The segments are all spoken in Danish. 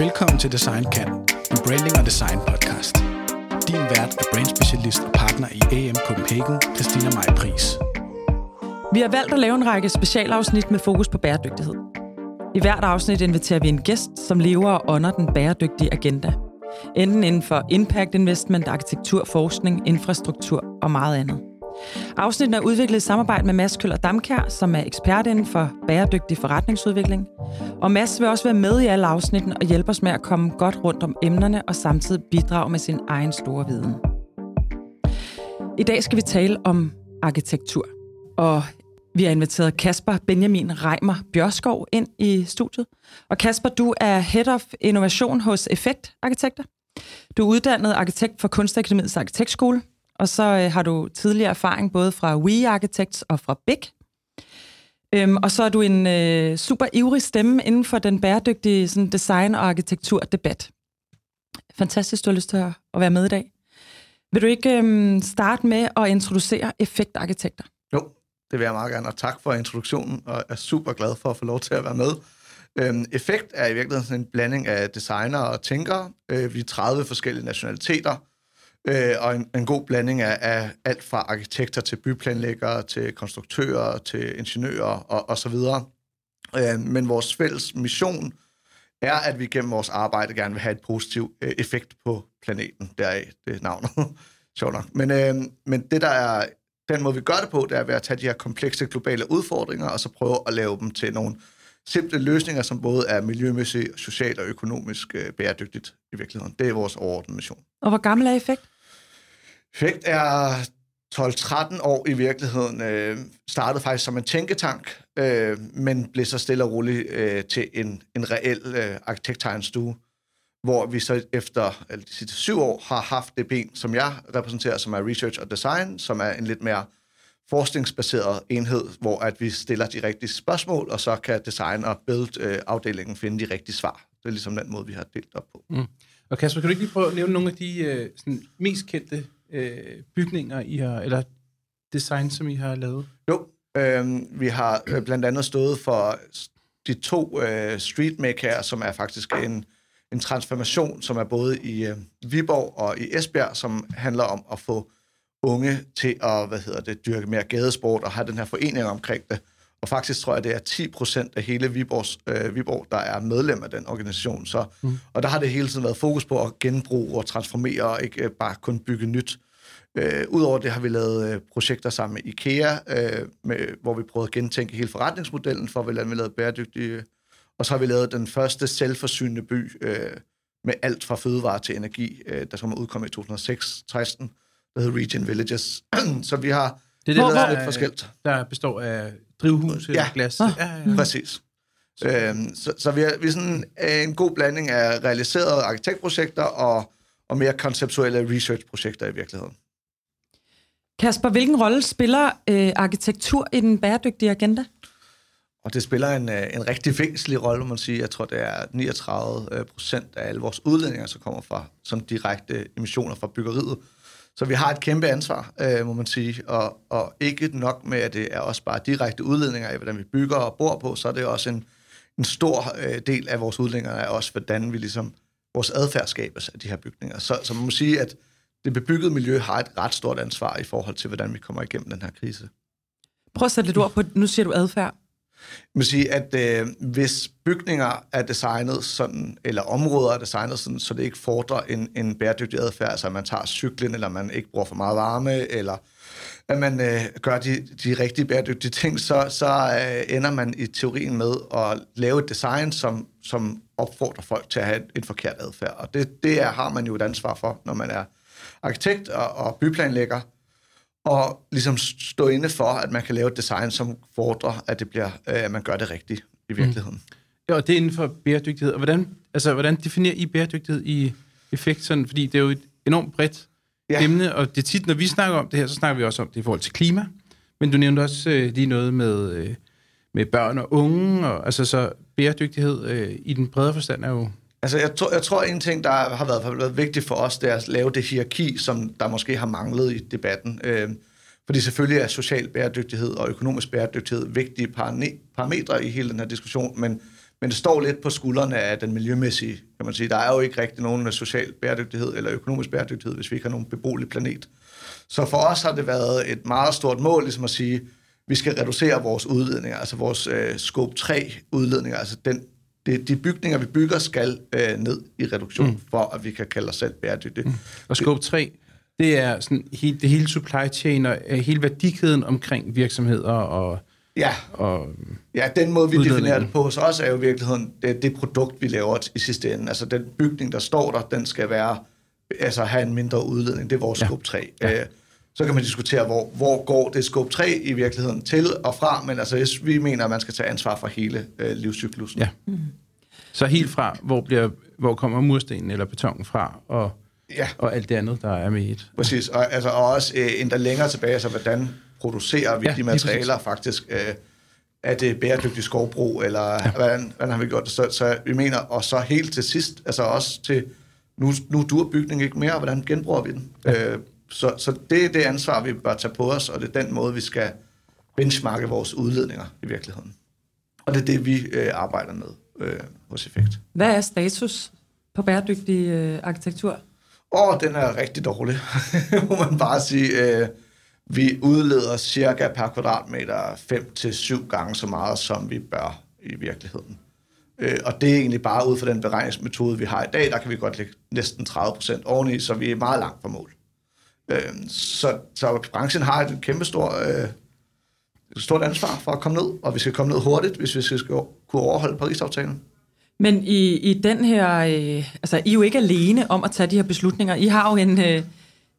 Velkommen til Design Kan, en branding og design podcast. Din vært er brandspecialist og partner i AM Copenhagen, Christina Maj Pris. Vi har valgt at lave en række specialafsnit med fokus på bæredygtighed. I hvert afsnit inviterer vi en gæst, som lever og ånder den bæredygtige agenda. Enten inden for impact investment, arkitektur, forskning, infrastruktur og meget andet. Afsnitten er udviklet i samarbejde med Mads Køller Damkær, som er ekspert inden for bæredygtig forretningsudvikling. Og Mads vil også være med i alle afsnitten og hjælpe os med at komme godt rundt om emnerne og samtidig bidrage med sin egen store viden. I dag skal vi tale om arkitektur. Og vi har inviteret Kasper Benjamin Reimer Bjørskov ind i studiet. Og Kasper, du er Head of Innovation hos Effekt Arkitekter. Du er uddannet arkitekt for Kunstakademiets Arkitektskole, og så øh, har du tidligere erfaring både fra We Architects og fra Big. Øhm, og så er du en øh, super ivrig stemme inden for den bæredygtige sådan, design- og arkitekturdebat. Fantastisk, du har lyst til at, at være med i dag. Vil du ikke øhm, starte med at introducere effektarkitekter? Jo, det vil jeg meget gerne, og tak for introduktionen, og er super glad for at få lov til at være med. Øhm, effekt er i virkeligheden sådan en blanding af designer og tænkere. Øh, vi er 30 forskellige nationaliteter, øh, og en, en god blanding af, af alt fra arkitekter til byplanlæggere, til konstruktører, til ingeniører og, og så videre. Øh, men vores fælles mission er, at vi gennem vores arbejde gerne vil have et positiv øh, effekt på planeten. Deraf det navnet. Sjovt nok. Men, øh, men det, der er den måde, vi gør det på, det er ved at tage de her komplekse globale udfordringer, og så prøve at lave dem til nogle simple løsninger, som både er miljømæssigt, socialt og økonomisk øh, bæredygtigt i virkeligheden. Det er vores overordnede mission. Og hvor gammel er Effekt? Effekt er 12-13 år i virkeligheden. Øh, startede faktisk som en tænketank, øh, men blev så stille og roligt øh, til en, en reel øh, arkitekttegnstue, hvor vi så efter eller de sidste syv år har haft det ben, som jeg repræsenterer, som er research og design, som er en lidt mere forskningsbaseret enhed, hvor at vi stiller de rigtige spørgsmål, og så kan design- og build-afdelingen finde de rigtige svar. Det er ligesom den måde, vi har delt op på. Mm. Og Kasper, kan du ikke lige prøve at nævne nogle af de øh, sådan, mest kendte øh, bygninger, I har, eller design, som I har lavet? Jo, øh, vi har øh, blandt andet stået for de to øh, streetmaker, som er faktisk en, en transformation, som er både i øh, Viborg og i Esbjerg, som handler om at få unge til at hvad hedder det, dyrke mere gadesport og have den her forening omkring det. Og faktisk tror jeg, det er 10 procent af hele Viborgs, øh, Viborg, der er medlem af den organisation. Så, mm. Og der har det hele tiden været fokus på at genbruge og transformere, og ikke øh, bare kun bygge nyt. Øh, Udover det har vi lavet øh, projekter sammen med IKEA, øh, med, hvor vi prøvede at gentænke hele forretningsmodellen for, hvordan vi lavede bæredygtige. Og så har vi lavet den første selvforsynende by øh, med alt fra fødevare til energi, øh, der som er udkommet i 2016 der hedder Region Villages. så vi har det er det, der, lidt forskelligt. Der består af drivhus ja. glas. Ah. Ja, ja, ja. Præcis. Øhm, så, så vi er, vi er sådan en god blanding af realiserede arkitektprojekter og, og mere konceptuelle researchprojekter i virkeligheden. Kasper, hvilken rolle spiller øh, arkitektur i den bæredygtige agenda? Og det spiller en, øh, en rigtig væsentlig rolle, må man sige. Jeg tror, det er 39 øh, procent af alle vores udledninger, som kommer fra som direkte emissioner fra byggeriet. Så vi har et kæmpe ansvar, øh, må man sige, og, og ikke nok med, at det er også bare direkte udledninger af, hvordan vi bygger og bor på, så er det også en, en stor øh, del af vores udledninger er også, hvordan vi ligesom, vores adfærd skabes af de her bygninger. Så, så man må sige, at det bebyggede miljø har et ret stort ansvar i forhold til, hvordan vi kommer igennem den her krise. Prøv at sætte lidt ord på, nu siger du adfærd. Man sige, at øh, hvis bygninger er designet sådan, eller områder er designet sådan, så det ikke fordrer en, en bæredygtig adfærd, altså at man tager cyklen, eller man ikke bruger for meget varme, eller at man øh, gør de, de rigtige bæredygtige ting, så, så øh, ender man i teorien med at lave et design, som, som opfordrer folk til at have en, en forkert adfærd. Og det, det er, har man jo et ansvar for, når man er arkitekt og, og byplanlægger, og ligesom stå inde for, at man kan lave et design, som fordrer, at, det bliver, øh, at man gør det rigtigt i virkeligheden. Mm. Ja, og det er inden for bæredygtighed. Og hvordan, altså, hvordan definerer I bæredygtighed i effekt? Sådan, fordi det er jo et enormt bredt ja. emne, og det er tit, når vi snakker om det her, så snakker vi også om det i forhold til klima. Men du nævnte også øh, lige noget med, øh, med børn og unge, og altså så bæredygtighed øh, i den bredere forstand er jo Altså, jeg, tror, jeg tror, en ting, der har været, har været vigtigt for os, det er at lave det hierarki, som der måske har manglet i debatten. Øh, fordi selvfølgelig er social bæredygtighed og økonomisk bæredygtighed vigtige parametre i hele den her diskussion, men, men det står lidt på skuldrene af den miljømæssige, kan man sige. Der er jo ikke rigtig nogen social bæredygtighed eller økonomisk bæredygtighed, hvis vi ikke har nogen beboelig planet. Så for os har det været et meget stort mål, ligesom at sige, vi skal reducere vores udledninger, altså vores øh, scope 3 udledninger, altså den, de, de bygninger, vi bygger, skal øh, ned i reduktion, mm. for at vi kan kalde os selv bæredygtige. Mm. Og scope 3, det er sådan hele, det hele supply chain og øh, hele værdikæden omkring virksomheder og Ja. Og ja, den måde, vi definerer det på hos os, er jo i virkeligheden det, det produkt, vi laver i sidste ende. Altså den bygning, der står der, den skal være, altså have en mindre udledning. Det er vores ja. scope 3. Ja. Øh, så kan man diskutere, hvor, hvor går det scope 3 i virkeligheden til og fra, men altså, vi mener, at man skal tage ansvar for hele øh, livscyklusen. Ja. Mm. Så helt fra, hvor, bliver, hvor kommer murstenen eller betongen fra, og, ja. og alt det andet, der er med et. Præcis, og, altså, og også øh, endda længere tilbage, altså hvordan producerer vi ja, de materialer faktisk? Øh, er det bæredygtig skovbrug, eller ja. hvordan, hvordan har vi gjort det? Så, så vi mener, og så helt til sidst, altså også til, nu, nu dur bygningen ikke mere, hvordan genbruger vi den? Ja. Øh, så, så det er det ansvar, vi bør tage på os, og det er den måde, vi skal benchmarke vores udledninger i virkeligheden. Og det er det, vi øh, arbejder med øh, hos Effekt. Hvad er status på bæredygtig øh, arkitektur? Åh, oh, den er rigtig dårlig, må man bare sige. Øh, vi udleder cirka per kvadratmeter 5-7 gange så meget, som vi bør i virkeligheden. Øh, og det er egentlig bare ud fra den beregningsmetode, vi har i dag, der kan vi godt lægge næsten 30 procent oveni, så vi er meget langt fra mål. Øh, så, så branchen har et kæmpestort øh, stort ansvar for at komme ned, og vi skal komme ned hurtigt, hvis vi skal kunne overholde Paris-aftalen. Men i, i den her, øh, altså I er jo ikke alene om at tage de her beslutninger. I har jo en, øh,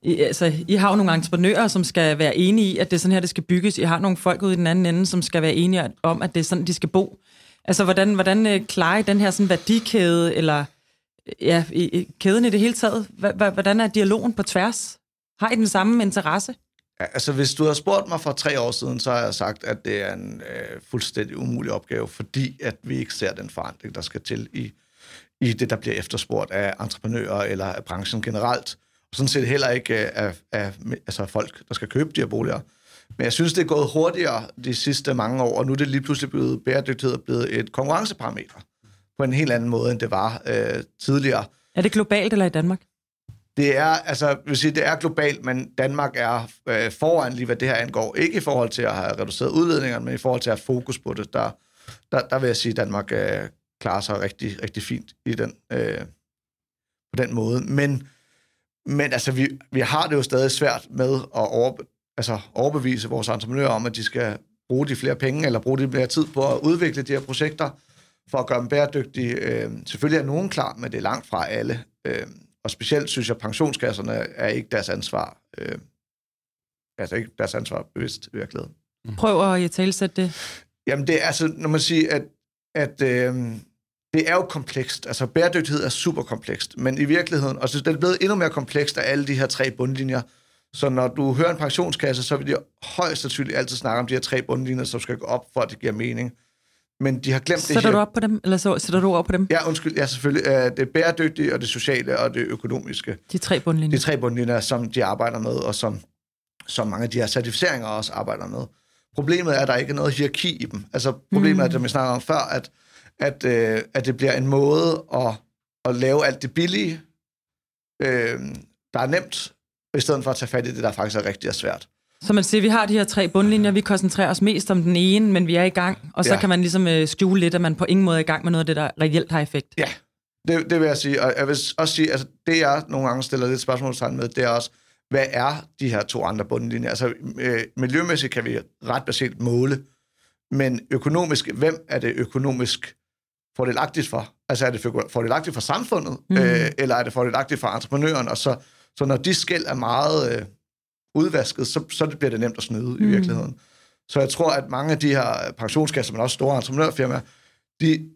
i, altså, I har jo nogle entreprenører, som skal være enige i, at det er sådan her, det skal bygges. I har nogle folk ude i den anden ende, som skal være enige om, at det er sådan, de skal bo. Altså, hvordan, hvordan øh, klarer I den her sådan værdikæde, eller ja, i, i, kæden i det hele taget? Hvordan er dialogen på tværs? Har I den samme interesse? Altså, hvis du har spurgt mig for tre år siden, så har jeg sagt, at det er en øh, fuldstændig umulig opgave, fordi at vi ikke ser den forandring, der skal til i, i det, der bliver efterspurgt af entreprenører eller af branchen generelt og sådan set heller ikke af, af altså folk, der skal købe de her boliger. Men jeg synes, det er gået hurtigere de sidste mange år, og nu er det lige pludselig blevet bæredygtighed blevet et konkurrenceparameter på en helt anden måde, end det var øh, tidligere. Er det globalt eller i Danmark? Det er, altså, vil sige, det er globalt, men Danmark er øh, foran lige, hvad det her angår. Ikke i forhold til at have reduceret udledningerne, men i forhold til at have fokus på det. Der, der, der vil jeg sige, at Danmark øh, klarer sig rigtig, rigtig fint i den, øh, på den måde. Men men altså, vi, vi har det jo stadig svært med at over, altså, overbevise vores entreprenører om, at de skal bruge de flere penge, eller bruge de mere tid på at udvikle de her projekter, for at gøre dem bæredygtige. Øh, selvfølgelig er nogen klar, men det er langt fra alle. Øh, og specielt synes jeg, at pensionskasserne er ikke deres ansvar. Øh, altså ikke deres ansvar bevidst i virkeligheden. Prøv at talsætte det. Jamen det er altså, når man siger, at, at øh, det er jo komplekst. Altså, bæredygtighed er super komplekst, men i virkeligheden, og så det er blevet endnu mere komplekst af alle de her tre bundlinjer. Så når du hører en pensionskasse, så vil de højst sandsynligt altid snakke om de her tre bundlinjer, som skal gå op, for at det giver mening. Men de har glemt sætter det her. du op på dem? Eller så, sætter du op på dem? Ja, undskyld. Ja, selvfølgelig. Øh, det bæredygtige, og det sociale, og det økonomiske. De tre bundlinjer. De tre bundlinjer, som de arbejder med, og som, som mange af de her certificeringer også arbejder med. Problemet er, at der ikke er noget hierarki i dem. Altså, problemet mm. er, som vi snakkede om før, at at, øh, at det bliver en måde at, at lave alt det billige, øh, der er nemt, i stedet for at tage fat i det, der faktisk er rigtig svært. Så man siger, vi har de her tre bundlinjer, vi koncentrerer os mest om den ene, men vi er i gang, og så ja. kan man ligesom øh, skjule lidt, at man på ingen måde er i gang med noget af det, der reelt har effekt. Ja, det, det vil jeg sige. Og jeg vil også sige, altså det jeg nogle gange stiller lidt spørgsmålstegn med, det er også, hvad er de her to andre bundlinjer? Altså øh, miljømæssigt kan vi ret basalt måle, men økonomisk, hvem er det økonomisk fordelagtigt for? Altså er det fordelagtigt for samfundet, mm. øh, eller er det fordelagtigt for entreprenøren? Og så, så når de skæld er meget øh, udvasket, så, så bliver det nemt at snyde mm. i virkeligheden. Så jeg tror, at mange af de her pensionskasser, men også store entreprenørfirmaer, de,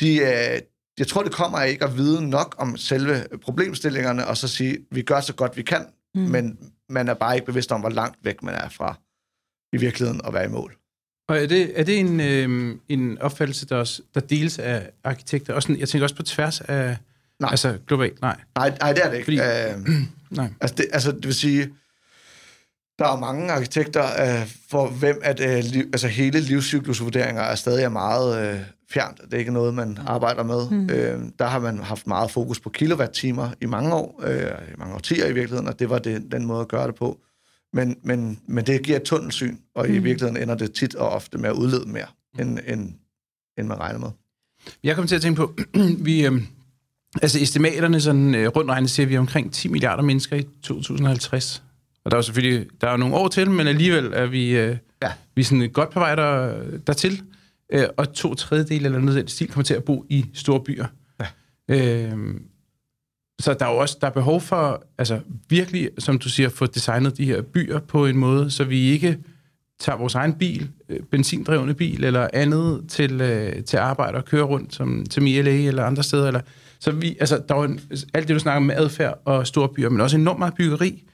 de, øh, jeg tror, det kommer af ikke at vide nok om selve problemstillingerne, og så sige, vi gør så godt vi kan, mm. men man er bare ikke bevidst om, hvor langt væk man er fra i virkeligheden at være i mål. Og er det, er det en, øh, en opfattelse, der, også, der deles af arkitekter? Også, jeg tænker også på tværs af... Nej. Altså globalt, nej. Nej, nej det er det ikke. Fordi, øh, nej. Altså, det, altså, det vil sige, der er mange arkitekter, øh, for hvem at øh, liv, altså hele livscyklusvurderinger er stadig meget, øh, fjernt. Det er ikke noget, man arbejder med. Mm. Øh, der har man haft meget fokus på kilowatt-timer i mange år, øh, i mange årtier i virkeligheden, og det var det, den måde at gøre det på. Men, men, men det giver et tunnelsyn, og mm. i virkeligheden ender det tit og ofte med at udlede mere, end, end, end man regner med. Jeg kommer til at tænke på, vi, øh, altså estimaterne sådan øh, rundt regnet siger, at vi omkring 10 milliarder mennesker i 2050. Og der er jo selvfølgelig der er nogle år til, men alligevel er vi, øh, ja. vi er sådan godt på vej der, dertil. Øh, og to tredjedel eller noget af stil kommer til at bo i store byer. Ja. Øh, så der er jo også der er behov for, altså virkelig, som du siger, få designet de her byer på en måde, så vi ikke tager vores egen bil, øh, benzindrevne bil eller andet til, øh, til arbejde og kører rundt, som, som i LA eller andre steder. Eller, så vi, altså, der er en, alt det, du snakker om med adfærd og store byer, men også enormt meget byggeri.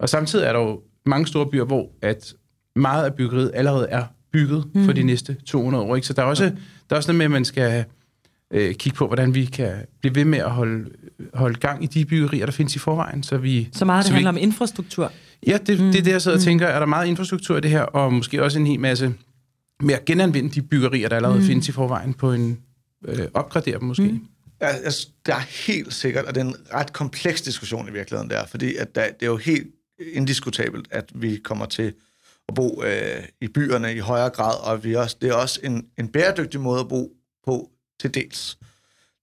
Og samtidig er der jo mange store byer, hvor at meget af byggeriet allerede er bygget mm. for de næste 200 år. Ikke? Så der er også, der er også noget med, at man skal øh, kigge på, hvordan vi kan blive ved med at holde, holde gang i de byggerier, der findes i forvejen. Så, vi, så meget det så handler vi, om infrastruktur? Ja, det, mm. det er det, jeg sidder og mm. tænker. Er der meget infrastruktur i det her, og måske også en hel masse med at genanvende de byggerier, der allerede mm. findes i forvejen, på en øh, opgradere dem måske? Mm. Ja, altså, det er helt sikkert, og det er en ret kompleks diskussion i virkeligheden der, fordi at der, det er jo helt indiskutabelt, at vi kommer til at bo øh, i byerne i højere grad, og vi også, det er også en, en bæredygtig måde at bo på til dels.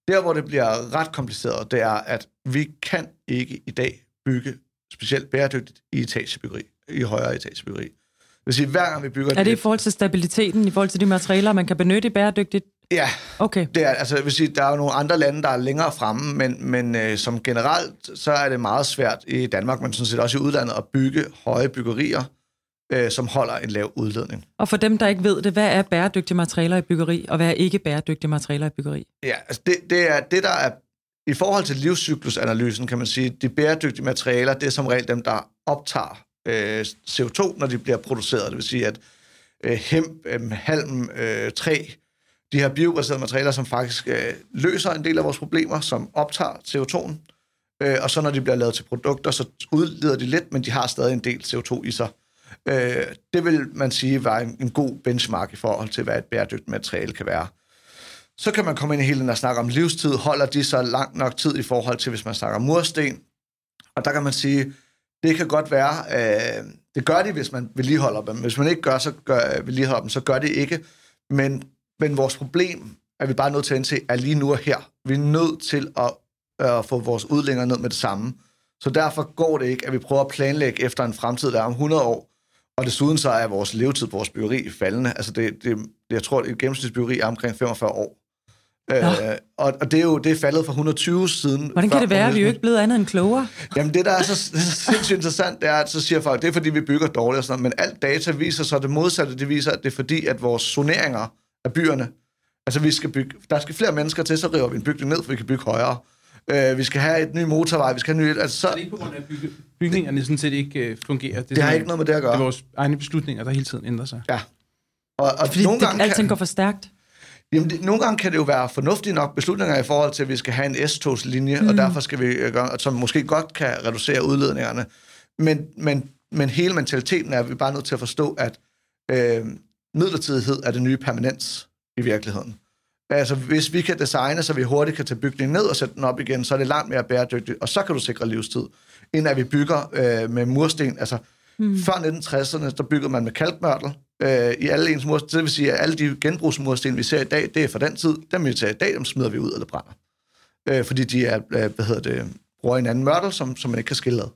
Der, hvor det bliver ret kompliceret, det er, at vi kan ikke i dag bygge specielt bæredygtigt i etagebyggeri, i højere etagebyggeri. Det vil sige, hver gang vi bygger... Er det i forhold til stabiliteten, i forhold til de materialer, man kan benytte i bæredygtigt? Ja, okay. det er, altså, jeg vil sige, der er jo nogle andre lande, der er længere fremme, men, men øh, som generelt, så er det meget svært i Danmark, men sådan set også i udlandet, at bygge høje byggerier, øh, som holder en lav udledning. Og for dem, der ikke ved det, hvad er bæredygtige materialer i byggeri, og hvad er ikke bæredygtige materialer i byggeri? Ja, altså det, det er det, der er... I forhold til livscyklusanalysen, kan man sige, de bæredygtige materialer, det er som regel dem, der optager øh, CO2, når de bliver produceret. Det vil sige, at øh, hemp, øh, halm, øh, træ, de her biobaserede materialer, som faktisk øh, løser en del af vores problemer, som optager CO2'en. Øh, og så når de bliver lavet til produkter, så udleder de lidt, men de har stadig en del CO2 i sig. Øh, det vil man sige var en, en god benchmark i forhold til, hvad et bæredygtigt materiale kan være. Så kan man komme ind i hele den der snak om livstid. Holder de så langt nok tid i forhold til, hvis man snakker mursten? Og der kan man sige, det kan godt være, øh, det gør de, hvis man vedligeholder dem. Hvis man ikke gør, så gør, øh, vedligeholder dem, så gør det ikke. Men, men vores problem er vi bare nødt til at indse, er lige nu og her. Vi er nødt til at, øh, få vores udlænger ned med det samme. Så derfor går det ikke, at vi prøver at planlægge efter en fremtid, der er om 100 år, og desuden så er vores levetid på vores byggeri faldende. Altså det, det, jeg tror, at et gennemsnitsbyggeri er omkring 45 år. Øh, og, og det er jo det er faldet fra 120 siden. Hvordan kan det være, at vi er jo ikke blevet andet end klogere? Jamen det, der er så, så sindssygt interessant, det er, at så siger folk, det er fordi, vi bygger dårligt og sådan noget, men alt data viser så det modsatte. Det viser, at det er fordi, at vores zoneringer af byerne, altså vi skal bygge, der skal flere mennesker til, så river vi en bygning ned, for vi kan bygge højere. Øh, vi skal have et ny motorvej, vi skal have ny... Altså, så, er det ikke på grund af, at bygge, bygningerne sådan set ikke uh, fungerer? Det, det har ikke noget med det at gøre. Det er vores egne beslutninger, der hele tiden ændrer sig. Ja. Og, og Fordi nogle det, gange alting kan, går for stærkt. Jamen, det, nogle gange kan det jo være fornuftige nok beslutninger i forhold til, at vi skal have en S-togslinje, mm. og derfor skal vi øh, gøre, som måske godt kan reducere udledningerne. Men, men, men hele mentaliteten er, at vi bare nødt til at forstå, at øh, midlertidighed er det nye permanens i virkeligheden. Altså, hvis vi kan designe, så vi hurtigt kan tage bygningen ned og sætte den op igen, så er det langt mere bæredygtigt, og så kan du sikre livstid, end at vi bygger øh, med mursten. Altså, mm. før 1960'erne, der byggede man med kalkmørtel øh, i alle ens mursten. Det vil sige, at alle de genbrugsmursten, vi ser i dag, det er fra den tid. Dem vi ser i dag, dem smider vi ud eller brænder. Øh, fordi de er, øh, hvad hedder det, bruger en anden mørtel, som, som man ikke kan skille ad.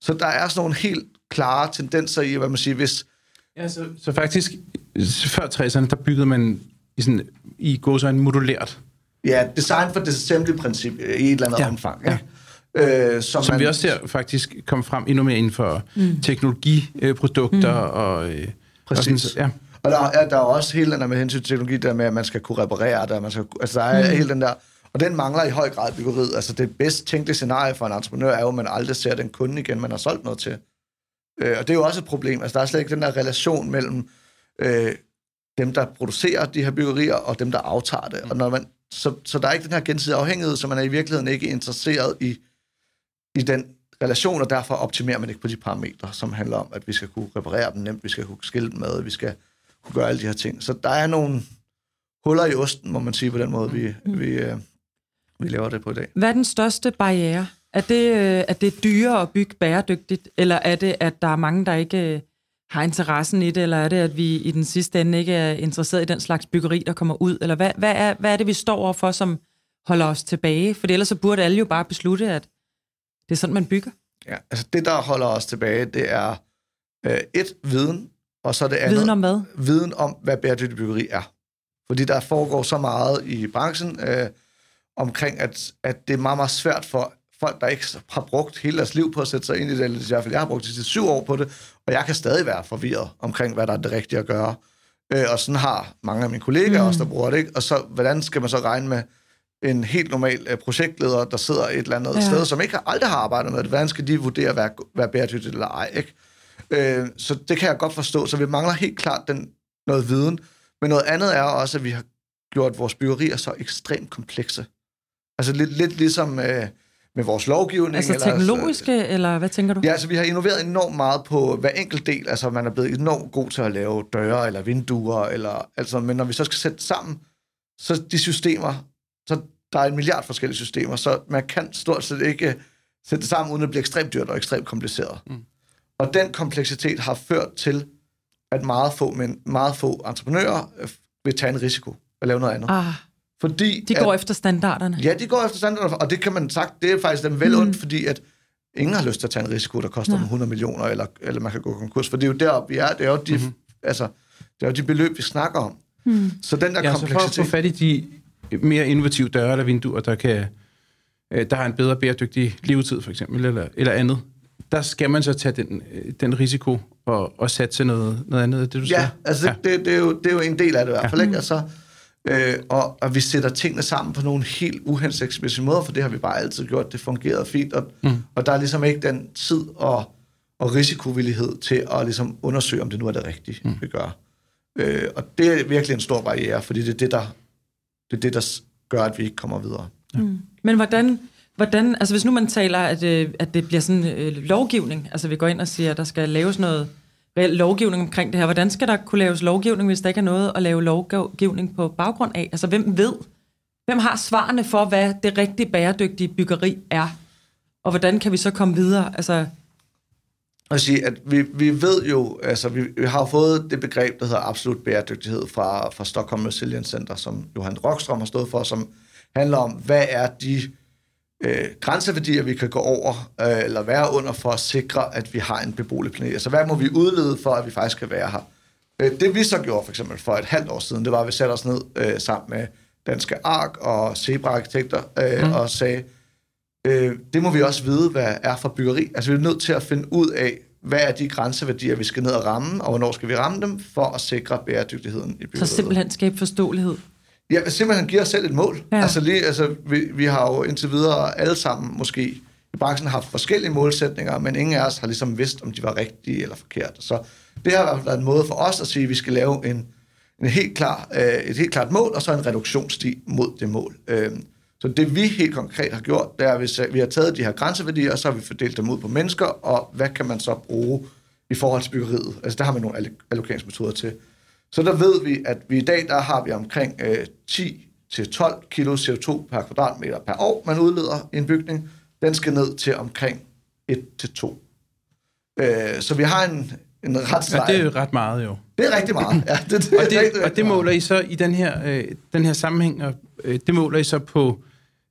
Så der er sådan nogle helt klare tendenser i, hvad man siger, hvis... Ja, så, så faktisk, før 60'erne, der byggede man i, sådan, i går så en modulært. Ja, design for disassembly-princip i et eller andet ja. omfang. Ja. Øh, som som man, vi også ser faktisk komme frem endnu mere inden for mm. teknologiprodukter mm. og... Øh, Præcis. Og, sådan, ja. og der, er, der er også hele den der med hensyn til teknologi, der med, at man skal kunne reparere det, man skal, altså der er mm. hele den der, og den mangler i høj grad byggeriet. Altså det bedst tænkelige scenarie for en entreprenør er jo, at man aldrig ser den kunde igen, man har solgt noget til. Øh, og det er jo også et problem. Altså der er slet ikke den der relation mellem øh, dem, der producerer de her byggerier, og dem, der aftager det. Mm. Og når man, så, så der er ikke den her gensidige afhængighed, så man er i virkeligheden ikke interesseret i, i den relation, og derfor optimerer man ikke på de parametre, som handler om, at vi skal kunne reparere dem nemt, vi skal kunne skille dem med, vi skal kunne gøre alle de her ting. Så der er nogle, huller i osten, må man sige på den måde, vi, vi, øh, vi laver det på i dag. Hvad er den største barriere? Er det, øh, at det er dyrere at bygge bæredygtigt, eller er det, at der er mange, der ikke øh, har interessen i det, eller er det, at vi i den sidste ende ikke er interesseret i den slags byggeri, der kommer ud? Eller hvad, hvad, er, hvad er det, vi står overfor, som holder os tilbage? For ellers så burde alle jo bare beslutte, at det er sådan, man bygger. Ja, altså det, der holder os tilbage, det er øh, et, viden, og så det andet... Viden om hvad? Viden om, hvad bæredygtig byggeri er. Fordi der foregår så meget i branchen øh, omkring, at, at det er meget, meget svært for folk, der ikke har brugt hele deres liv på at sætte sig ind i det, eller i hvert fald jeg har brugt de syv år på det, og jeg kan stadig være forvirret omkring, hvad der er det rigtige at gøre. Øh, og sådan har mange af mine kollegaer mm. også, der bruger det. Ikke? Og så, hvordan skal man så regne med en helt normal øh, projektleder, der sidder et eller andet ja. sted, som ikke har, aldrig har arbejdet med det. Hvordan skal de vurdere, hvad, hvad bæredygtigt eller ej? Ikke? Øh, så det kan jeg godt forstå. Så vi mangler helt klart den, noget viden. Men noget andet er også, at vi har gjort vores byggerier så ekstremt komplekse. Altså lidt, lidt ligesom øh, med vores lovgivning. Altså eller, teknologiske, altså, eller hvad tænker du? Ja, altså vi har innoveret enormt meget på hver enkelt del. Altså man er blevet enormt god til at lave døre eller vinduer, eller, altså, men når vi så skal sætte sammen, så de systemer, så der er en milliard forskellige systemer, så man kan stort set ikke sætte det sammen, uden at det bliver ekstremt dyrt og ekstremt kompliceret. Mm. Og den kompleksitet har ført til, at meget få, men meget få entreprenører øh, vil tage en risiko og lave noget andet. Ah, Fordi, de går at, efter standarderne. Ja, de går efter standarderne, og det kan man sagt, det er faktisk dem vel ondt, mm. fordi at ingen har lyst til at tage en risiko, der koster ja. 100 millioner, eller, eller man kan gå konkurs, for det er jo deroppe, vi er. Det er jo de, mm-hmm. altså, det er jo de beløb, vi snakker om. Mm. Så den der ja, kompleksitet... så for at få fat i de mere innovative døre eller vinduer, der kan øh, der har en bedre bæredygtig levetid, for eksempel, eller, eller andet, der skal man så tage den, øh, den risiko og, og satse noget, noget andet, det du siger? Ja, altså ja. Det, det, er jo, det er jo en del af det i hvert fald, ja. ikke? Altså, øh, og, og vi sætter tingene sammen på nogle helt uhensigtsmæssige måder, for det har vi bare altid gjort, det fungerede fint, og, mm. og der er ligesom ikke den tid og, og risikovillighed til at ligesom undersøge, om det nu er det rigtige, mm. vi gør. Øh, og det er virkelig en stor barriere, fordi det er det, der, det er det, der gør, at vi ikke kommer videre. Ja. Mm. Men hvordan, hvordan, altså hvis nu man taler, at, øh, at det bliver sådan øh, lovgivning, altså vi går ind og siger, at der skal laves noget reel lovgivning omkring det her, hvordan skal der kunne laves lovgivning, hvis der ikke er noget at lave lovgivning på baggrund af? Altså hvem ved, hvem har svarene for, hvad det rigtige bæredygtige byggeri er? Og hvordan kan vi så komme videre? Altså, at sige, at vi, vi ved jo, altså vi, vi har fået det begreb, der hedder absolut bæredygtighed fra, fra Stockholm Resilience Center, som Johan Rockstrøm har stået for, som handler om, hvad er de øh, grænseværdier, vi kan gå over øh, eller være under for at sikre, at vi har en beboelig planet. Altså, hvad må vi udlede for, at vi faktisk kan være her? Øh, det vi så gjorde for eksempel for et halvt år siden, det var, at vi satte os ned øh, sammen med Danske Ark og Zebra Arkitekter øh, mm. og sagde, øh, det må vi også vide, hvad er for byggeri. Altså, vi er nødt til at finde ud af, hvad er de grænseværdier, vi skal ned og ramme, og hvornår skal vi ramme dem, for at sikre bæredygtigheden i byggeriet. Så simpelthen skabe forståelighed. Ja, simpelthen give os selv et mål. Ja. Altså, lige, altså vi, vi har jo indtil videre alle sammen måske i branchen haft forskellige målsætninger, men ingen af os har ligesom vidst, om de var rigtige eller forkerte. Så det har været en måde for os at sige, at vi skal lave en, en helt klar, øh, et helt klart mål, og så en reduktionsstig mod det mål. Øh, så det vi helt konkret har gjort, det er, at vi har taget de her grænseværdier, og så har vi fordelt dem ud på mennesker, og hvad kan man så bruge i forhold til byggeriet? Altså der har vi nogle allokeringsmetoder til. Så der ved vi, at vi i dag der har vi omkring øh, 10-12 kilo CO2 per kvadratmeter per år, man udleder i en bygning. Den skal ned til omkring 1-2. Øh, så vi har en, en ret streg. Ja, det er jo ret meget jo. Det er rigtig meget. Ja, det, det, og, det, rigtig, og det måler I så i den her, øh, den her sammenhæng, og øh, det måler I så på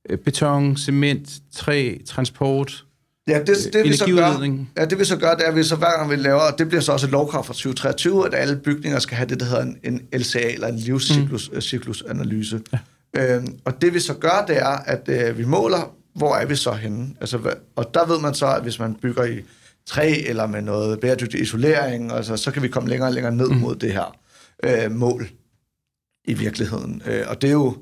øh, beton, cement, træ, transport, Ja, det, det, vi så gør, ja, det vi så gør, det er, at vi så hver gang vi laver, og det bliver så også et lovkrav fra 2023, at alle bygninger skal have det, der hedder en, en LCA, eller en livscyklusanalyse. Mm. Ja. Øhm, og det vi så gør, det er, at øh, vi måler, hvor er vi så henne. Altså, og der ved man så, at hvis man bygger i træ, eller med noget bæredygtig isolering, altså, så kan vi komme længere og længere ned mm. mod det her øh, mål i virkeligheden. Øh, og det er jo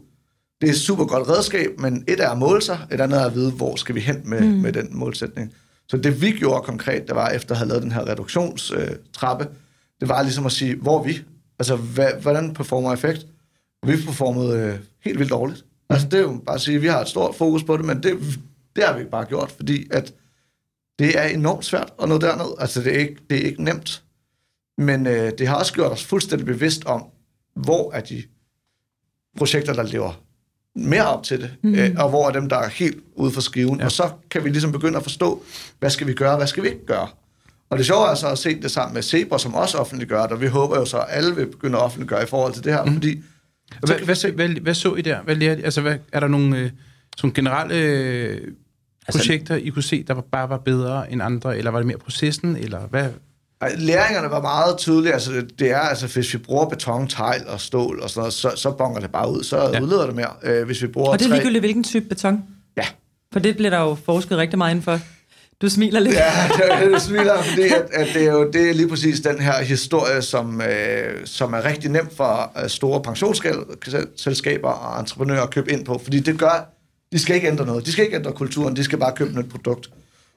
det er et super godt redskab, men et er at måle sig, et andet er at vide, hvor skal vi hen med, mm. med den målsætning. Så det vi gjorde konkret, det var efter at have lavet den her reduktionstrappe, øh, det var ligesom at sige, hvor er vi? Altså, hvad, hvordan performer effekt? Vi performede øh, helt vildt dårligt. Mm. Altså, det er jo bare at sige, at vi har et stort fokus på det, men det, det har vi bare gjort, fordi at det er enormt svært at nå derned. Altså, det er ikke, det er ikke nemt. Men øh, det har også gjort os fuldstændig bevidst om, hvor er de projekter, der lever mere op til det, mm. øh, og hvor er dem, der er helt ude for skiven. Ja. Og så kan vi ligesom begynde at forstå, hvad skal vi gøre, hvad skal vi ikke gøre. Og det sjove er så at se det sammen med Zebra, som også offentliggør det, og vi håber jo så, at alle vil begynde at offentliggøre i forhold til det her, mm. fordi... Hvad, hvad, hvad, hvad så I der? Hvad lærte, altså, hvad, er der nogle, øh, nogle generelle øh, altså, projekter, I kunne se, der var, bare var bedre end andre, eller var det mere processen, eller hvad? Læringerne var meget tydelige. Altså, det er, altså, hvis vi bruger beton, tegl og stål og sådan noget, så, så bonger det bare ud. Så ja. udleder det mere. Øh, hvis vi bruger og det er ligegyldigt, hvilken type beton? Ja. For det bliver der jo forsket rigtig meget indenfor. Du smiler lidt. Ja, jeg smiler, fordi at, at det er jo det er lige præcis den her historie, som, øh, som er rigtig nemt for øh, store pensionsselskaber og entreprenører at købe ind på. Fordi det gør, de skal ikke ændre noget. De skal ikke ændre kulturen, de skal bare købe et produkt.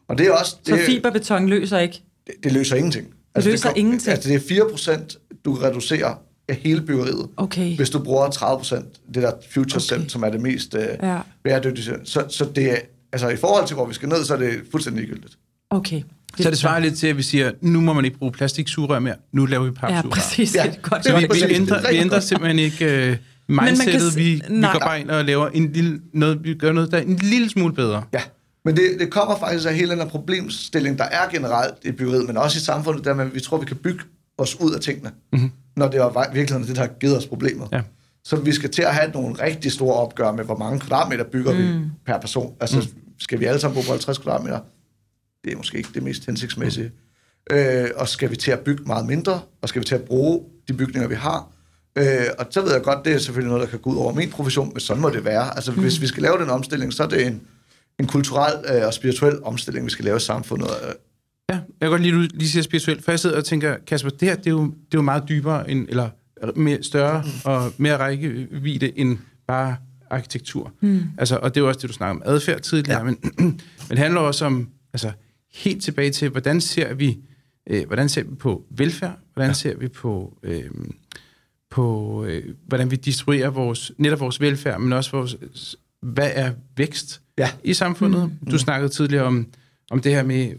Og det er også... Det, Så fiberbeton løser ikke? Det, det løser ingenting. Det altså, løser det kom, ingenting? Altså det er 4 procent, du reducerer af hele byggeriet, okay. hvis du bruger 30 procent, det der future okay. som er det mest øh, ja. bæredygtige. Så, så det er, altså i forhold til, hvor vi skal ned, så er det fuldstændig ligegyldigt. Okay. Det så det svarer lidt til, at vi siger, nu må man ikke bruge plastiksugerør mere, nu laver vi papsugerør. Ja, præcis. Ja, det godt. Så vi, vi, ændrer, vi ændrer simpelthen ikke uh, mindsetet, kan, vi, vi går bare ind og laver en lille, noget, vi gør noget, der er en lille smule bedre. Ja, men det, det kommer faktisk af hele den her problemstilling, der er generelt i byggeriet, men også i samfundet, der vi tror, vi kan bygge os ud af tingene, mm-hmm. når det er virkelig det, der har givet os problemet. Ja. Så vi skal til at have nogle rigtig store opgør med, hvor mange kvadratmeter bygger mm. vi per person. Altså, mm. skal vi alle sammen bo på 50 kvadratmeter? Det er måske ikke det mest hensigtsmæssige. Mm. Øh, og skal vi til at bygge meget mindre? Og skal vi til at bruge de bygninger, vi har? Øh, og så ved jeg godt, det er selvfølgelig noget, der kan gå ud over min profession, men sådan må det være. Altså, mm. hvis vi skal lave den omstilling, så er det en, en kulturel øh, og spirituel omstilling, vi skal lave i samfundet. Ja, jeg kan godt lige, lige sige spirituelt, for jeg sidder og tænker, Kasper, det her, det er jo, det er jo meget dybere, end, eller mere større og mere rækkevidde end bare arkitektur. Mm. Altså, og det er jo også det, du snakker om adfærd tidligere, ja. men, men det handler også om, altså, helt tilbage til, hvordan ser vi, øh, hvordan ser vi på velfærd, hvordan ja. ser vi på, øh, på øh, hvordan vi distribuerer vores, netop vores velfærd, men også vores, hvad er vækst ja. i samfundet. Mm. Du snakkede tidligere om, om det her med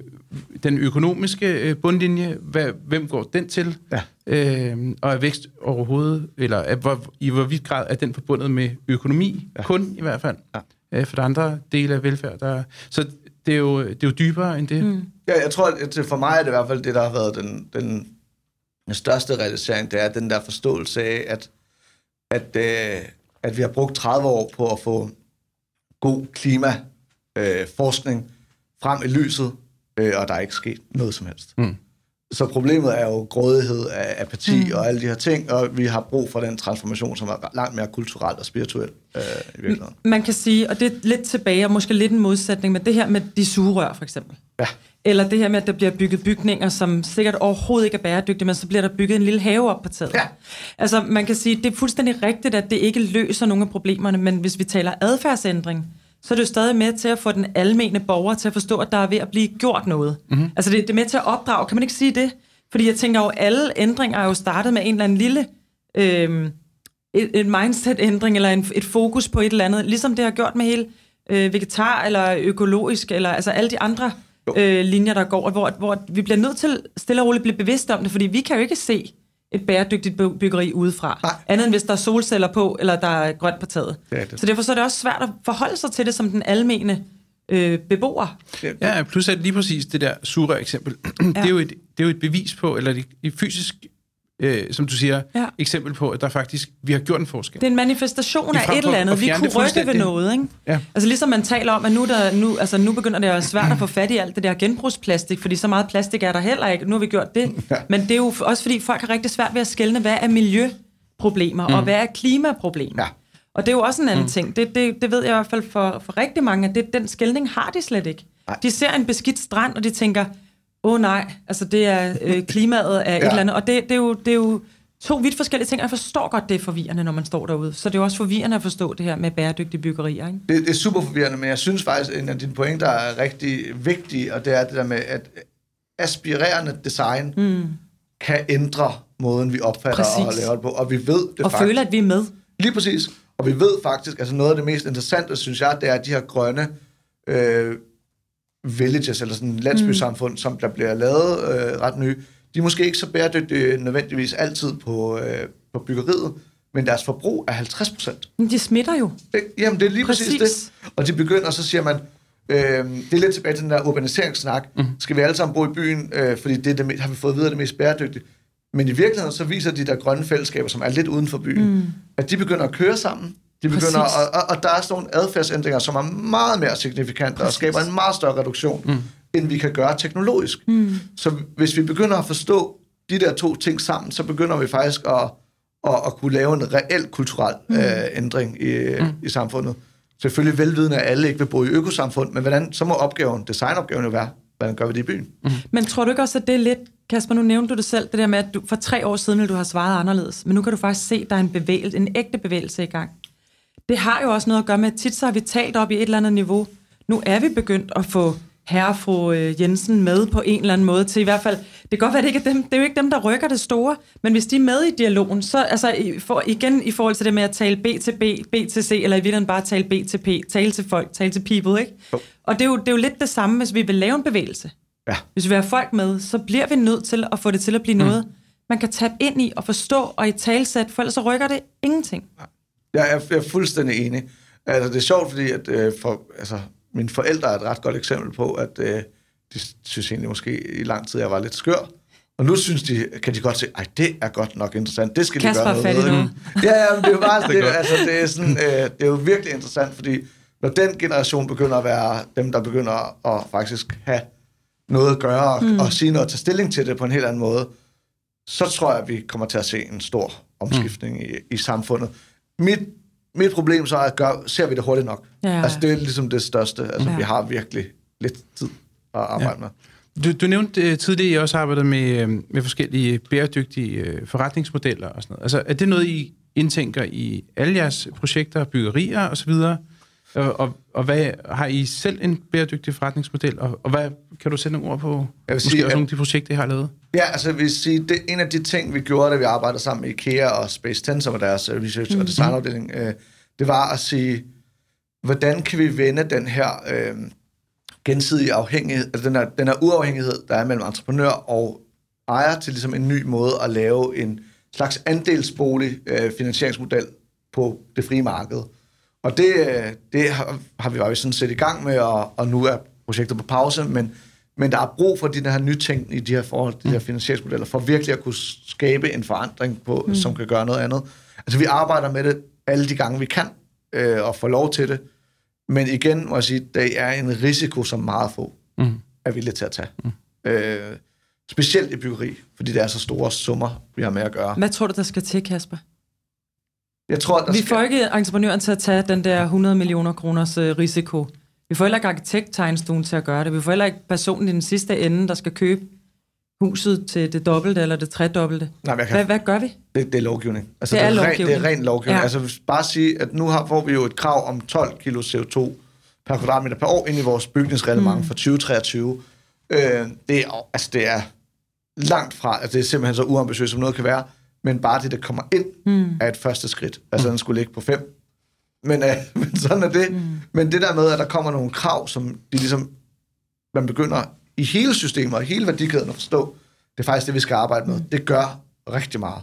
den økonomiske øh, bundlinje, hvad, hvem går den til? Ja. Øh, og er vækst overhovedet, eller er, hvor, i hvor vidt grad er den forbundet med økonomi, ja. kun i hvert fald. Ja. Øh, for der andre dele af velfærd, der Så det er jo, det er jo dybere end det. Mm. Ja, jeg tror, at for mig er det i hvert fald det, der har været den, den, den største realisering, det er den der forståelse af, at, at, øh, at vi har brugt 30 år på at få god klimaforskning øh, frem i lyset, øh, og der er ikke sket noget som helst. Mm. Så problemet er jo grådighed af apati mm. og alle de her ting, og vi har brug for den transformation, som er langt mere kulturel og spirituel øh, i virkeligheden. Man kan sige, og det er lidt tilbage, og måske lidt en modsætning, men det her med de sugerør for eksempel. Ja. Eller det her med, at der bliver bygget bygninger, som sikkert overhovedet ikke er bæredygtige, men så bliver der bygget en lille have op på taget. Ja. Altså, man kan sige, det er fuldstændig rigtigt, at det ikke løser nogle af problemerne, men hvis vi taler adfærdsændring, så er det jo stadig med til at få den almene borger til at forstå, at der er ved at blive gjort noget. Mm-hmm. Altså det, det er med til at opdrage. Kan man ikke sige det? Fordi jeg tænker jo, alle ændringer er jo startet med en eller anden lille øh, et, et mindset-ændring, eller en, et fokus på et eller andet. Ligesom det har gjort med hele øh, vegetar, eller økologisk, eller altså alle de andre øh, linjer, der går, hvor, hvor vi bliver nødt til stille og roligt at blive bevidste om det, fordi vi kan jo ikke se et bæredygtigt byggeri udefra. Nej. Andet end hvis der er solceller på, eller der er grønt på taget. Det det. Så derfor så er det også svært at forholde sig til det som den almene øh, beboer. Ja, plus at lige præcis det der sure eksempel, ja. det, er jo et, det er jo et bevis på, eller et, et fysisk øh, som du siger, ja. eksempel på, at der faktisk, vi har gjort en forskel. Det er en manifestation af et eller andet. Vi kunne rykke ved noget, ikke? Ja. Altså ligesom man taler om, at nu, der, nu, altså, nu begynder det at være svært at få fat i alt det der genbrugsplastik, fordi så meget plastik er der heller ikke. Nu har vi gjort det. Ja. Men det er jo også fordi, folk har rigtig svært ved at skelne, hvad er miljøproblemer, mm. og hvad er klimaproblemer. Ja. Og det er jo også en anden mm. ting. Det, det, det ved jeg i hvert fald for, for rigtig mange, at det, den skældning har de slet ikke. Nej. De ser en beskidt strand, og de tænker, åh oh, nej, altså det er øh, klimaet af ja. et eller andet. Og det, det, er jo, det er jo to vidt forskellige ting, og jeg forstår godt, det er forvirrende, når man står derude. Så det er jo også forvirrende at forstå det her med bæredygtige byggerier. Ikke? Det, det er super forvirrende, men jeg synes faktisk, en af dine pointer er rigtig vigtig, og det er det der med, at aspirerende design mm. kan ændre måden, vi opfatter præcis. og laver det på, og vi ved det Og faktisk. føler, at vi er med. Lige præcis. Og vi ved faktisk, altså noget af det mest interessante, synes jeg, det er de her grønne øh, villages, eller sådan landsbysamfund, mm. som der bliver lavet øh, ret nye, de er måske ikke så bæredygtige nødvendigvis altid på, øh, på byggeriet, men deres forbrug er 50 procent. Men de smitter jo. Jamen, det er lige præcis, Præcis. det. Og de begynder, og så siger man, øh, det er lidt tilbage til den der urbaniseringssnak. Mm. Skal vi alle sammen bo i byen, øh, fordi det, er det har vi fået videre det mest bæredygtige. Men i virkeligheden, så viser de der grønne fællesskaber, som er lidt uden for byen, mm. at de begynder at køre sammen. De begynder, Præcis. og, og, og der er sådan nogle adfærdsændringer, som er meget mere signifikante og Præcis. skaber en meget større reduktion, mm. end vi kan gøre teknologisk. Mm. Så hvis vi begynder at forstå de der to ting sammen, så begynder vi faktisk at, at, at kunne lave en reel kulturel mm. øh, ændring i, mm. i samfundet. Selvfølgelig velvidende, at alle ikke vil bo i økosamfund, men hvordan, så må opgaven, designopgaven jo være, hvordan gør vi det i byen? Mm. Men tror du ikke også, at det er lidt... Kasper, nu nævnte du det selv, det der med, at du, for tre år siden ville du have svaret anderledes. Men nu kan du faktisk se, at der er en bevægelse, en ægte bevægelse i gang. Det har jo også noget at gøre med, at tit så har vi talt op i et eller andet niveau. Nu er vi begyndt at få herre og fru øh, Jensen med på en eller anden måde til i hvert fald, det kan godt være, det ikke er dem, det er jo ikke dem, der rykker det store, men hvis de er med i dialogen, så altså for, igen i forhold til det med at tale B til B, B til C, eller i virkeligheden bare tale B til P, tale til folk, tale til people, ikke? Jo. Og det er, jo, det er jo lidt det samme, hvis vi vil lave en bevægelse. Ja. Hvis vi vil have folk med, så bliver vi nødt til at få det til at blive mm. noget, man kan tabe ind i og forstå og i talsæt, for ellers så rykker det ingenting. Jeg er, jeg er fuldstændig enig. Altså, det er sjovt, fordi at, øh, for, altså, mine forældre er et ret godt eksempel på, at øh, de synes egentlig måske i lang tid, jeg var lidt skør. Og nu synes de, kan de godt se, at det er godt nok interessant. Det skal Kasper de gøre noget ved. Ja, ja, men det er jo bare, det, er godt. altså, det, er sådan, øh, det er jo virkelig interessant, fordi når den generation begynder at være dem, der begynder at faktisk have noget at gøre og, mm. og sige noget og tage stilling til det på en helt anden måde, så tror jeg, at vi kommer til at se en stor omskiftning mm. i, i samfundet. Mit, mit problem så er, at gør, ser vi det hurtigt nok? Ja. Altså, det er ligesom det største. Altså, Ja. vi har virkelig lidt tid at arbejde ja. med. Du, du nævnte øh, tidligere, at I også arbejder med, øh, med forskellige bæredygtige øh, forretningsmodeller og sådan noget. Altså, er det noget, I indtænker i alle jeres projekter, byggerier osv.? Og, og, og hvad, har I selv en bæredygtig forretningsmodel? Og, og hvad kan du sætte nogle ord på? Jeg vil Måske sige, også at- nogle af de projekter, I har lavet? Ja, altså jeg vil sige, det, en af de ting, vi gjorde, da vi arbejdede sammen med IKEA og Space 10, som er deres øh, research- og designafdeling, øh, det var at sige, hvordan kan vi vende den her øh, gensidige afhængighed, altså den her, den her uafhængighed, der er mellem entreprenør og ejer, til ligesom en ny måde at lave en slags andelsbolig øh, finansieringsmodel på det frie marked. Og det, øh, det har, har vi jo sådan set i gang med, og, og nu er projektet på pause, men, men der er brug for de der her nytænkning i de her forhold, de her finansieringsmodeller, for virkelig at kunne skabe en forandring, på, mm. som kan gøre noget andet. Altså vi arbejder med det alle de gange, vi kan, øh, og får lov til det. Men igen må jeg sige, det er en risiko, som meget få Mm. er villige til at tage. Mm. Øh, specielt i byggeri, fordi det er så store summer, vi har med at gøre. Hvad tror du, der skal til, Kasper? Jeg tror, der Vi skal... får ikke entreprenøren til at tage den der 100 millioner kroners øh, risiko. Vi får heller ikke arkitekttegnestuen til at gøre det. Vi får heller ikke personen i den sidste ende, der skal købe huset til det dobbelte eller det tredobbelte. Nej, jeg kan Hvad, hvad gør vi? Det, det er lovgivning. Altså, Det er ren, lovgivning. det er ren lovgivning. Ja. Altså, bare sige, at nu har, får vi jo et krav om 12 kilo CO2 per kvadratmeter per år ind i vores bygningsreglement mm. for 2023. Øh, det, er, altså, det er langt fra, altså det er simpelthen så uambitiøst, som noget kan være, men bare det, der kommer ind, mm. er et første skridt. Altså, den skulle ligge på 5. Men, øh, men sådan er det. Mm. Men det der med, at der kommer nogle krav, som de ligesom, man begynder i hele systemet og hele værdikæden at forstå, det er faktisk det, vi skal arbejde med. Det gør rigtig meget.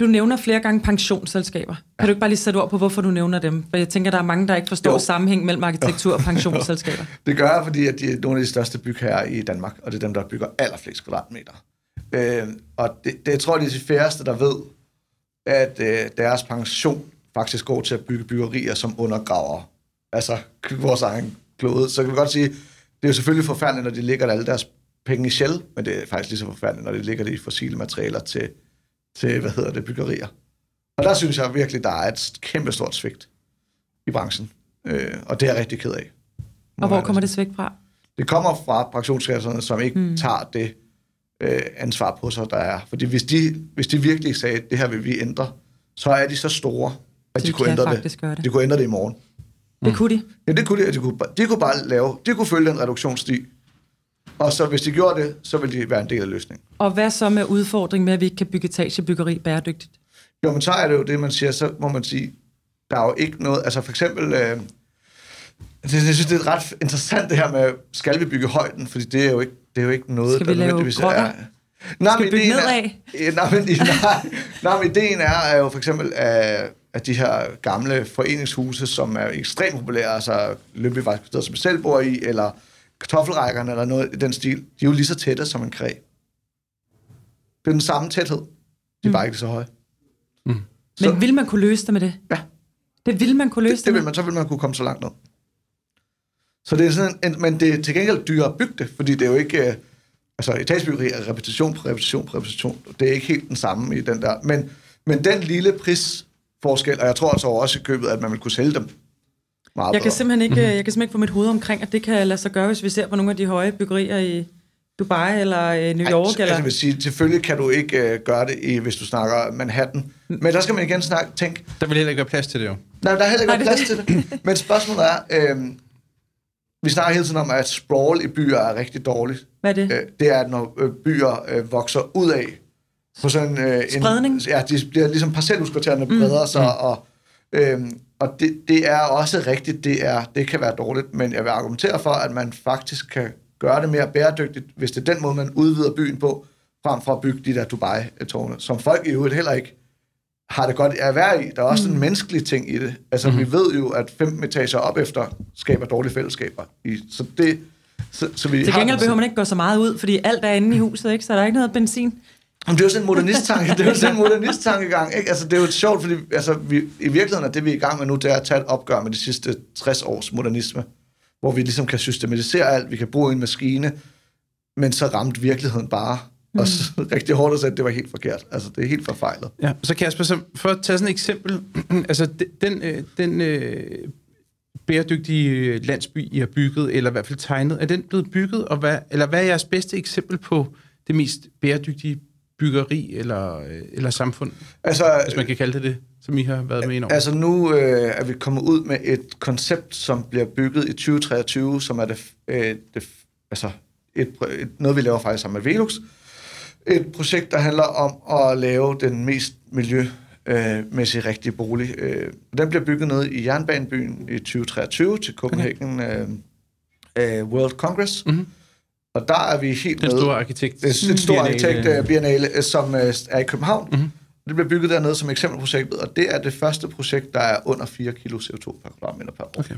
Du nævner flere gange pensionsselskaber. Kan du ikke bare lige sætte ord på, hvorfor du nævner dem? For jeg tænker, der er mange, der ikke forstår Jo. sammenhæng mellem arkitektur og pensionsselskaber. Det gør jeg, fordi at de er nogle af de største bygherrer i Danmark, og det er dem, der bygger allerflest kvadratmeter. Øh, og det, det, jeg tror, det er de færreste, der ved, at øh, deres pension faktisk går til at bygge byggerier, som undergraver altså vores egen klode. Så kan vi godt sige, det er jo selvfølgelig forfærdeligt, når de ligger der alle deres penge i shell, men det er faktisk lige så forfærdeligt, når de ligger det i fossile materialer til, til hvad hedder det, byggerier. Og der synes jeg virkelig, der er et kæmpe stort svigt i branchen. Øh, og det er jeg rigtig ked af. Og hvor kommer det svigt fra? Det kommer fra pensionskasserne, som ikke mm. tager det øh, ansvar på sig, der er. Fordi hvis de, hvis de virkelig sagde, at det her vil vi ændre, så er de så store, at Så de de kunne ændre det. gøre det. De kunne ændre det i morgen. Det kunne de. Ja, det kunne de, de kunne, de kunne bare lave, de kunne følge den reduktionssti. Og så hvis de gjorde det, så ville de være en del af løsningen. Og hvad så med udfordringen med, at vi ikke kan bygge etagebyggeri bæredygtigt? Jo, men så er det jo det, man siger, så må man sige, der er jo ikke noget, altså for eksempel, øh, det, jeg synes, det er ret interessant det her med, skal vi bygge højden, fordi det er jo ikke, det er jo ikke noget, Skal vi lave nødvendigvis grotter? er... Nej, Skal men vi bygge ideen nedad? Er, nej, men, nej, nej, men ideen er, er jo for eksempel af, at de her gamle foreningshuse, som er ekstremt populære, altså Løbevej, som vi selv bor i, eller kartoffelrækkerne, eller noget i den stil, de er jo lige så tætte som en kræ. Det er den samme tæthed. De er Mm. bare ikke så høje. Men vil man kunne løse det med det? Ja. Det vil man kunne løse Det, det, det vil med? man, så vil man kunne komme så langt ned. Så det er sådan en, men det er til gengæld dyrere at bygge det, fordi det er jo ikke... øh, Altså, etagebyggeri er repetition på repetition på repetition. Det er ikke helt den samme i den der. Men, men den lille prisforskel, og jeg tror altså også i købet, at man vil kunne sælge dem meget Jeg kan simpelthen ikke, jeg kan simpelthen ikke få mit hoved omkring, at det kan lade sig gøre, hvis vi ser på nogle af de høje byggerier i Dubai eller øh, New Ej, York. altså, eller... jeg vil sige, selvfølgelig kan du ikke øh, gøre det, i, hvis du snakker Manhattan. Men der skal man igen snakke, tænke, Der vil heller ikke være plads til det jo. Nej, der er heller ikke Nej, plads det- til det. Men spørgsmålet er, øh, vi snakker hele tiden om, at sprawl i byer er rigtig dårligt. Hvad er det? Øh, det er, når øh, byer øh, vokser ud af på sådan øh, Spredning? En, ja, de bliver ligesom parcelhuskvartererne breder sig, og, øh, og det, det er også rigtigt, det, er, det kan være dårligt, men jeg vil argumentere for, at man faktisk kan gøre det mere bæredygtigt, hvis det er den måde, man udvider byen på, frem for at bygge de der Dubai-tårne, som folk i øvrigt heller ikke har det godt at være i. Der er også mm. en menneskelig ting i det. Altså, mm. vi ved jo, at 15 etager op efter skaber dårlige fællesskaber. I, så det... Så, så vi Til gengæld behøver man ikke gå så meget ud, fordi alt er inde i huset, ikke? så der er ikke noget benzin. Jamen, det er jo sådan en modernist-tanke. Det er jo sådan en modernist-tankegang, ikke? Altså, det er jo sjovt, fordi altså, vi, i virkeligheden er det, vi er i gang med nu, det er at tage et opgør med de sidste 60 års modernisme, hvor vi ligesom kan systematisere alt, vi kan bruge en maskine, men så ramte virkeligheden bare mm. og så rigtig hårdt at sige, at det var helt forkert. Altså, det er helt forfejlet. Ja, så Kasper, så for at tage sådan et eksempel, altså de- den, øh, den øh, bæredygtige øh, landsby, I har bygget, eller i hvert fald tegnet, er den blevet bygget, og hvad, eller hvad er jeres bedste eksempel på det mest bæredygtige byggeri eller, øh, eller samfund, Altså, hvis man kan kalde det det, som I har været med ind over? Altså nu øh, er vi kommet ud med et koncept, som bliver bygget i 2023, som er det, øh, det altså et, et, noget, vi laver faktisk sammen med Velux. Et projekt, der handler om at lave den mest miljømæssigt rigtige bolig. Øh, den bliver bygget nede i Jernbanebyen i 2023 til Copenhagen øh, øh, World Congress. Mhm. Og der er vi helt Den med. store arkitekt. Det er en stor arkitekt biennale, som er i København. Mhm. Mm-hmm. Det bliver bygget dernede som eksempelprojektet, og det er det første projekt, der er under 4 kg CO2 per kvadratmeter per år. Okay.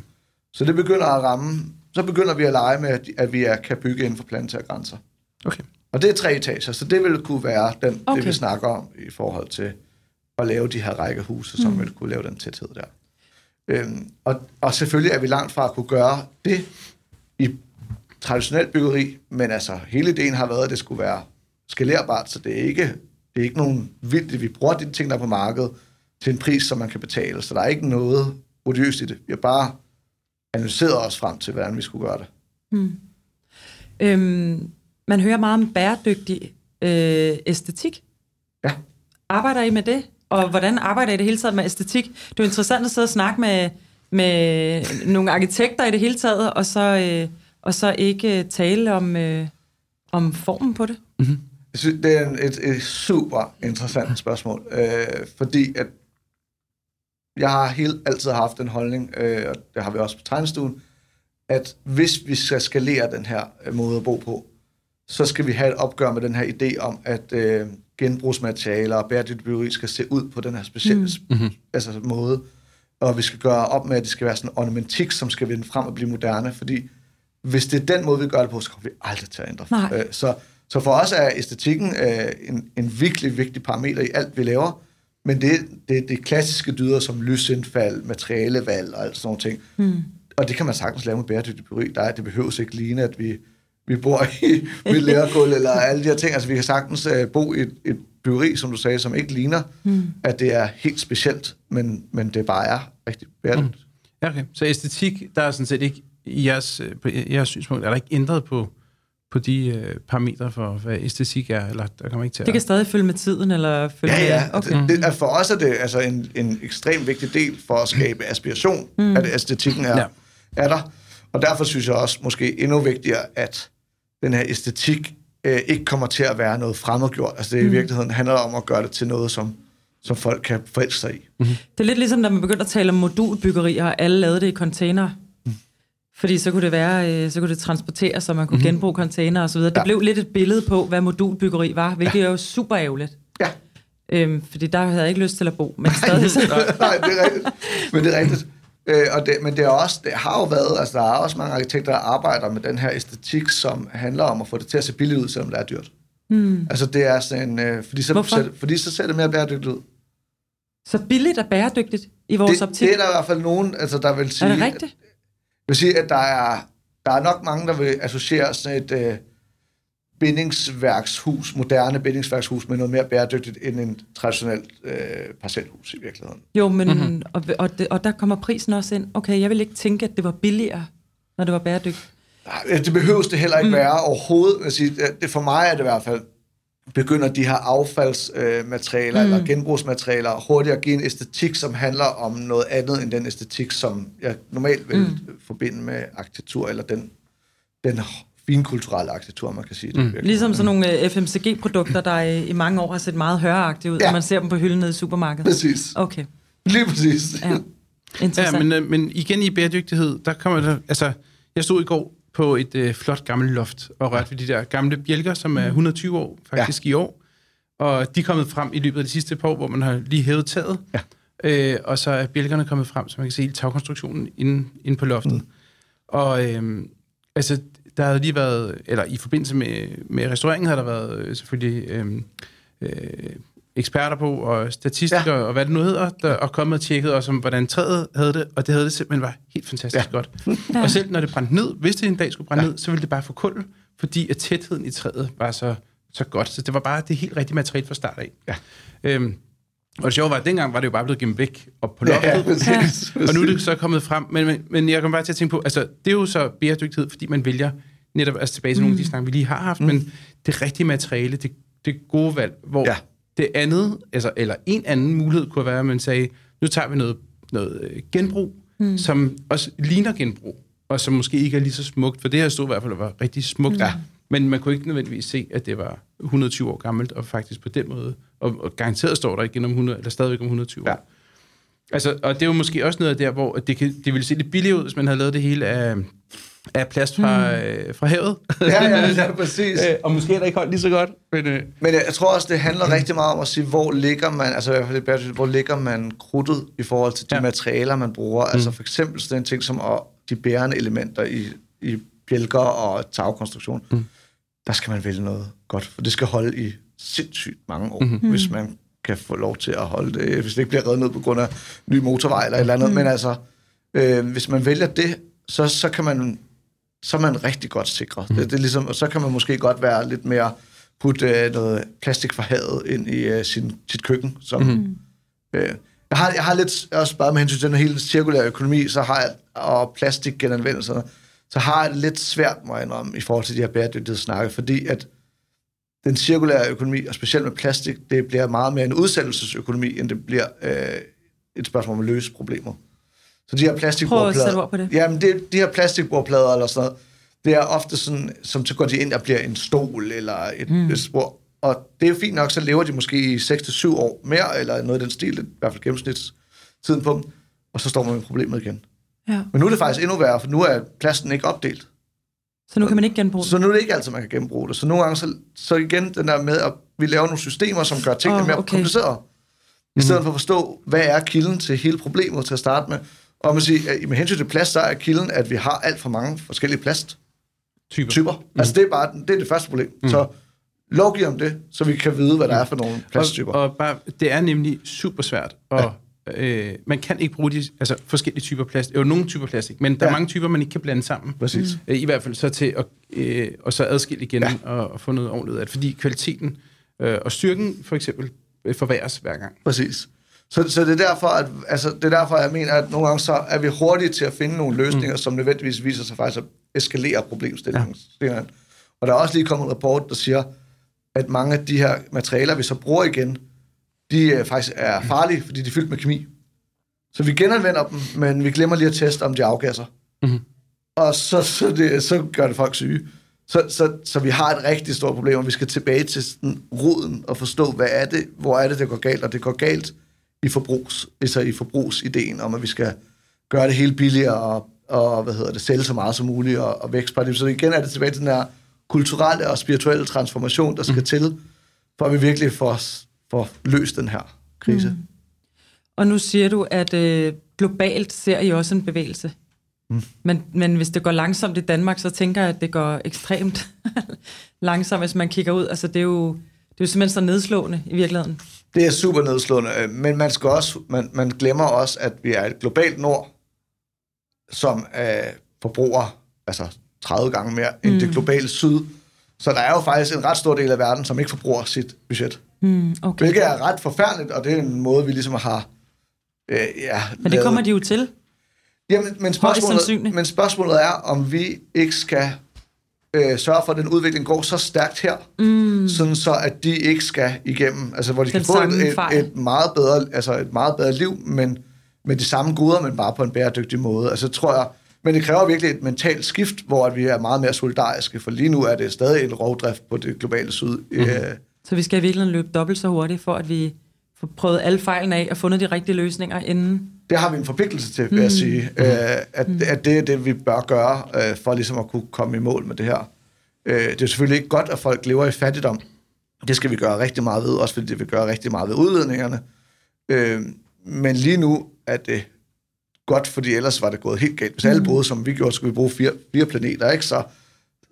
Så det begynder at ramme, så begynder vi at lege med, at- at vi er, kan bygge inden for planetære grænser. Okay. Og det er tre etager, så det vil kunne være den, okay. Det, vi snakker om i forhold til at lave de her rækkehuse, som Mm. vil kunne lave den tæthed der. Øhm, og, og selvfølgelig er vi langt fra at kunne gøre det i traditionelt byggeri, men altså hele ideen har været, at det skulle være skalerbart, så det er ikke, det er ikke nogen vildt, vi bruger de ting, der er på markedet, til en pris, som man kan betale, så der er ikke noget odiøst i det. Vi har bare analyseret os frem til, hvordan vi skulle gøre det. Øhm, man hører meget om bæredygtig øh, æstetik. Ja. Arbejder I med det? Og hvordan arbejder I det hele taget med æstetik? Det er jo interessant at sidde og snakke med, med nogle arkitekter i det hele taget, og så, øh, og så ikke øh, tale om, øh, om formen på det. Jeg synes, det er et, et super interessant spørgsmål, øh, fordi at jeg har helt altid haft en holdning, øh, og det har vi også på tegnestuen, at hvis vi skal skalere den her øh, måde at bo på, så skal vi have et opgør med den her idé om, at øh, genbrugsmaterialer og bæredygtig byggeri skal se ud på den her specielle mm. altså, måde. Og vi skal gøre op med, at det skal være sådan en ornamentik, som skal vinde frem og blive moderne, fordi hvis det er den måde, vi gør det på, så kommer vi aldrig til at ændre. Nej. Øh, så, så for os er æstetikken øh, en, en virkelig vigtig parameter i alt, vi laver, men det, det er det klassiske dyder som lysindfald, materialevalg og alt sådan nogle ting. Mm. Og det kan man sagtens lave med bæredygtig byggeri. Der er, det behøves ikke ligne, at vi, vi bor i med lærgulv eller alle de her ting. Altså, vi kan sagtens uh, bo i et, et byggeri, som du sagde, som ikke ligner, mm. at det er helt specielt, men, men det bare er rigtig bæredygtigt. Mm. Ja, okay. Så æstetik, der er sådan set ikke, i jeres, øh, på jeres synspunkt, er der ikke ændret på, på de øh, parametre for, hvad æstetik er, eller der kommer ikke til Det kan at... stadig følge med tiden, eller følge Ja, ja. med... Okay. Det, det, er for os er det altså en, en ekstremt vigtig del for at skabe aspiration, mm. at æstetikken er, ja. er der. Og derfor synes jeg også måske endnu vigtigere, at den her æstetik øh, ikke kommer til at være noget fremmedgjort. Altså det mm. i virkeligheden handler om at gøre det til noget, som, som folk kan forelske sig i. Det er lidt ligesom, da man begyndte at tale om modulbyggeri, og alle lavede det i container. Fordi så kunne det være, øh, så kunne det transporteres, så man kunne Mhm. mm-hmm. genbruge container og så videre. Det Ja. blev lidt et billede på, hvad modulbyggeri var, hvilket er jo super ærgerligt. Ja. Øhm, fordi der havde jeg ikke lyst til at bo, men stadig så... Nej, det er rigtigt. Men det er rigtigt. Øh, og det, men det, er også, det har jo været, altså der er også mange arkitekter, der arbejder med den her æstetik, som handler om at få det til at se billigt ud, selvom det er dyrt. Mm. Altså det er sådan, øh, fordi, så, Hvorfor? så, fordi så ser det mere bæredygtigt ud. Så billigt og bæredygtigt i vores Det, optik. det er der i hvert fald nogen, altså der vil sige... er det rigtigt? Jeg vil sige, at der er, der er nok mange, der vil associere sådan et øh, bindingsværkshus, moderne bindingsværkshus, med noget mere bæredygtigt end en traditionelt øh, parcelhus i virkeligheden. Jo, men, mm-hmm. og, og, det, og der kommer prisen også ind. Okay, jeg vil ikke tænke, at det var billigere, når det var bæredygtigt. Nej, Det behøves det heller ikke mm. være overhovedet. Sige, det- for mig er det i hvert fald, begynder de her affaldsmaterialer øh, mm. eller genbrugsmaterialer hurtigt at give en æstetik, som handler om noget andet end den æstetik, som jeg normalt vil mm. forbinde med arkitektur, eller den, den finkulturelle arkitektur, man kan sige det. Mm. Ligesom sådan nogle øh, FMCG-produkter, der i, i mange år har set meget høragtige ud, Ja. ja. når man ser dem på hylden nede i supermarkedet. Præcis. Okay, Lige præcis. ja. Ja, Interessant. men, øh, men igen i bæredygtighed, der kommer der... Altså, jeg stod i går på et øh, flot gammelt loft og rørte ved de der gamle bjælker, som er 120 år faktisk ja. i år. Og de er kommet frem i løbet af de sidste par år, hvor man har lige hævet taget. Ja. Øh, og så er bjælkerne kommet frem, så man kan se hele tagkonstruktionen inde, inde på loftet. Mm. Og øh, altså, der havde lige været, eller i forbindelse med, med restaureringen, har der været øh, selvfølgelig øh, øh, eksperter på, og statistikere, ja. og hvad det nu hedder, der og kommet og tjekket også om, hvordan træet havde det, og det havde det simpelthen var helt fantastisk ja. godt. Ja. Og selv når det brændte ned, hvis det en dag skulle brænde ja. ned, så ville det bare få kul, fordi at tætheden i træet var så, så godt. Så det var bare det helt rigtige materiale fra start af. Ja. Øhm, og det sjove var, at dengang var det jo bare blevet gemt væk op på Ja, loftet. ja, præcis. Og nu er det så kommet frem. Men, men, men jeg kommer bare til at tænke på, altså det er jo så bæredygtighed, fordi man vælger netop, altså tilbage til mm. nogle af de snakke, vi lige har haft, mm. men det rigtige materiale, det, det gode valg, hvor Ja. ja. det andet, altså, eller en anden mulighed kunne være, at man sagde, nu tager vi noget, noget øh, genbrug, mm. som også ligner genbrug, og som måske ikke er lige så smukt, for det her stod i hvert fald var rigtig smukt. Ja. Men man kunne ikke nødvendigvis se, at det var 120 år gammelt, og faktisk på den måde, og, og garanteret står der igen om 100, eller stadigvæk om 120 år. Ja. Altså, og det er jo måske også noget af der, hvor det, kan, det ville se lidt billigt ud, hvis man havde lavet det hele af, af plast fra, mm. øh, fra havet. Ja, ja, ja, præcis. Øh, og måske er der ikke holdt lige så godt. Men, øh, Men jeg tror også, det handler rigtig meget om at sige, hvor ligger man, altså i hvert fald bæredygtighed, hvor ligger man krudtet i forhold til de ja. Materialer, man bruger. Altså for eksempel sådan en ting som at de bærende elementer i, i bjælker og tagkonstruktion. Mm. Der skal man vælge noget godt, for det skal holde i sindssygt mange år, mm-hmm. hvis man kan få lov til at holde det, hvis det ikke bliver reddet ned på grund af ny motorvej eller et eller andet. Mm. Men altså, øh, hvis man vælger det, så, så kan man så er man rigtig godt sikret. Mm. Det, det er ligesom, og så kan man måske godt være lidt mere putte øh, noget plastik fra havet ind i øh, sin, sit køkken. Som, mm. øh, jeg, har, jeg har lidt også bare med hensyn til den hele cirkulære økonomi, så har jeg, og plastikgenanvendelserne, så har jeg det lidt svært, må jeg indrømme, i forhold til de her bæredygtighedssnakke, fordi at den cirkulære økonomi, og specielt med plastik, det bliver meget mere en udsættelsesøkonomi, end det bliver øh, et spørgsmål om at løse problemer. Så de her Prøv at plastikbordplader... sætte ord på det. Jamen, det, de her plastikbordplader eller sådan noget, det er ofte sådan, som så går de ind og bliver en stol eller et, mm. et spor. Og det er jo fint nok, så lever de måske i 6-7 år mere, eller noget i den stil, i hvert fald gennemsnitstiden på dem, og så står man med problemet igen. Ja. Men nu er det faktisk endnu værre, for nu er plasten ikke opdelt. Så nu kan man ikke genbruge Så nu er det ikke altid, man kan genbruge det. Så nogle gange, så, så igen den der med, at vi laver nogle systemer, som gør tingene Åh, mere okay. komplicerede. I stedet for at forstå, hvad er kilden til hele problemet til at starte med. Og man siger, at med hensyn til plast, så er kilden, at vi har alt for mange forskellige plasttyper. typer. Mm. Altså det er bare det, er det første problem. Mm. Så lovgiv om det, så vi kan vide, hvad der er for nogle plasttyper. Og, og bare, det er nemlig super svært. Og, ja. Øh, man kan ikke bruge de altså, forskellige typer plastik. Jo, nogle typer plastik, men der Ja. er mange typer, man ikke kan blande sammen. Præcis. Øh, I hvert fald så til at øh, og så adskille igen ja. og, og få noget ordentligt af det. Fordi kvaliteten øh, og styrken for eksempel øh, forværres hver gang. Præcis. Så, så det, er derfor, at, altså, det er derfor, jeg mener, at nogle gange så er vi hurtige til at finde nogle løsninger, mm. som nødvendigvis viser sig faktisk at eskalere problemstillingen. Ja. Og der er også lige kommet en rapport, der siger, at mange af de her materialer, vi så bruger igen, de øh, faktisk er farlige, fordi de er fyldt med kemi. Så vi genanvender dem, men vi glemmer lige at teste, om de afgasser. Mhm. Og så, så, det, så gør det folk syge. Så, så, så vi har et rigtig stort problem, og vi skal tilbage til sådan roden og forstå, hvad er det, hvor er det, det går galt. Og det går galt i forbrugs, altså i forbrugsideen om, at vi skal gøre det hele billigere og og hvad hedder det, sælge så meget som muligt og, og det. Så igen er det tilbage til den her kulturelle og spirituelle transformation, der skal mm. til, for at vi virkelig får, får løst den her krise. Mm. Og nu siger du, at øh, globalt ser I også en bevægelse. Mm. Men, men hvis det går langsomt i Danmark, så tænker jeg, at det går ekstremt langsomt, hvis man kigger ud. Altså, det er jo, det er jo simpelthen så nedslående i virkeligheden. Det er super nedslående, øh, men man, skal også, man, man glemmer også, at vi er et globalt nord, som øh, forbruger altså 30 gange mere end mm. det globale syd. Så der er jo faktisk en ret stor del af verden, som ikke forbruger sit budget. Mm, okay. Hvilket er ret forfærdeligt, og det er en måde, vi ligesom har... Øh, ja, men det kommer de jo til. Jamen, men spørgsmålet, men spørgsmålet er, om vi ikke skal øh, sørge for, at den udvikling går så stærkt her, mm. sådan så at de ikke skal igennem, altså hvor de den kan få et, et, et, meget bedre, altså et meget bedre liv, men med de samme goder, men bare på en bæredygtig måde. Altså tror jeg, men det kræver virkelig et mentalt skift, hvor at vi er meget mere solidariske, for lige nu er det stadig en rovdrift på det globale syd. Mm. Øh, så vi skal virkelig løbe dobbelt så hurtigt, for at vi får prøvet alle fejlene af og fundet de rigtige løsninger inden? Det har vi en forpligtelse til, vil jeg mm. sige. Mm. Øh, at, mm. at det er det, vi bør gøre, øh, for ligesom at kunne komme i mål med det her. Øh, det er selvfølgelig ikke godt, at folk lever i fattigdom. Det skal vi gøre rigtig meget ved, også fordi det vil gøre rigtig meget ved udledningerne. Øh, men lige nu er det godt, fordi ellers var det gået helt galt. Hvis alle mm. boede, som vi gjorde, skulle vi bruge fire, fire planeter, ikke? Så,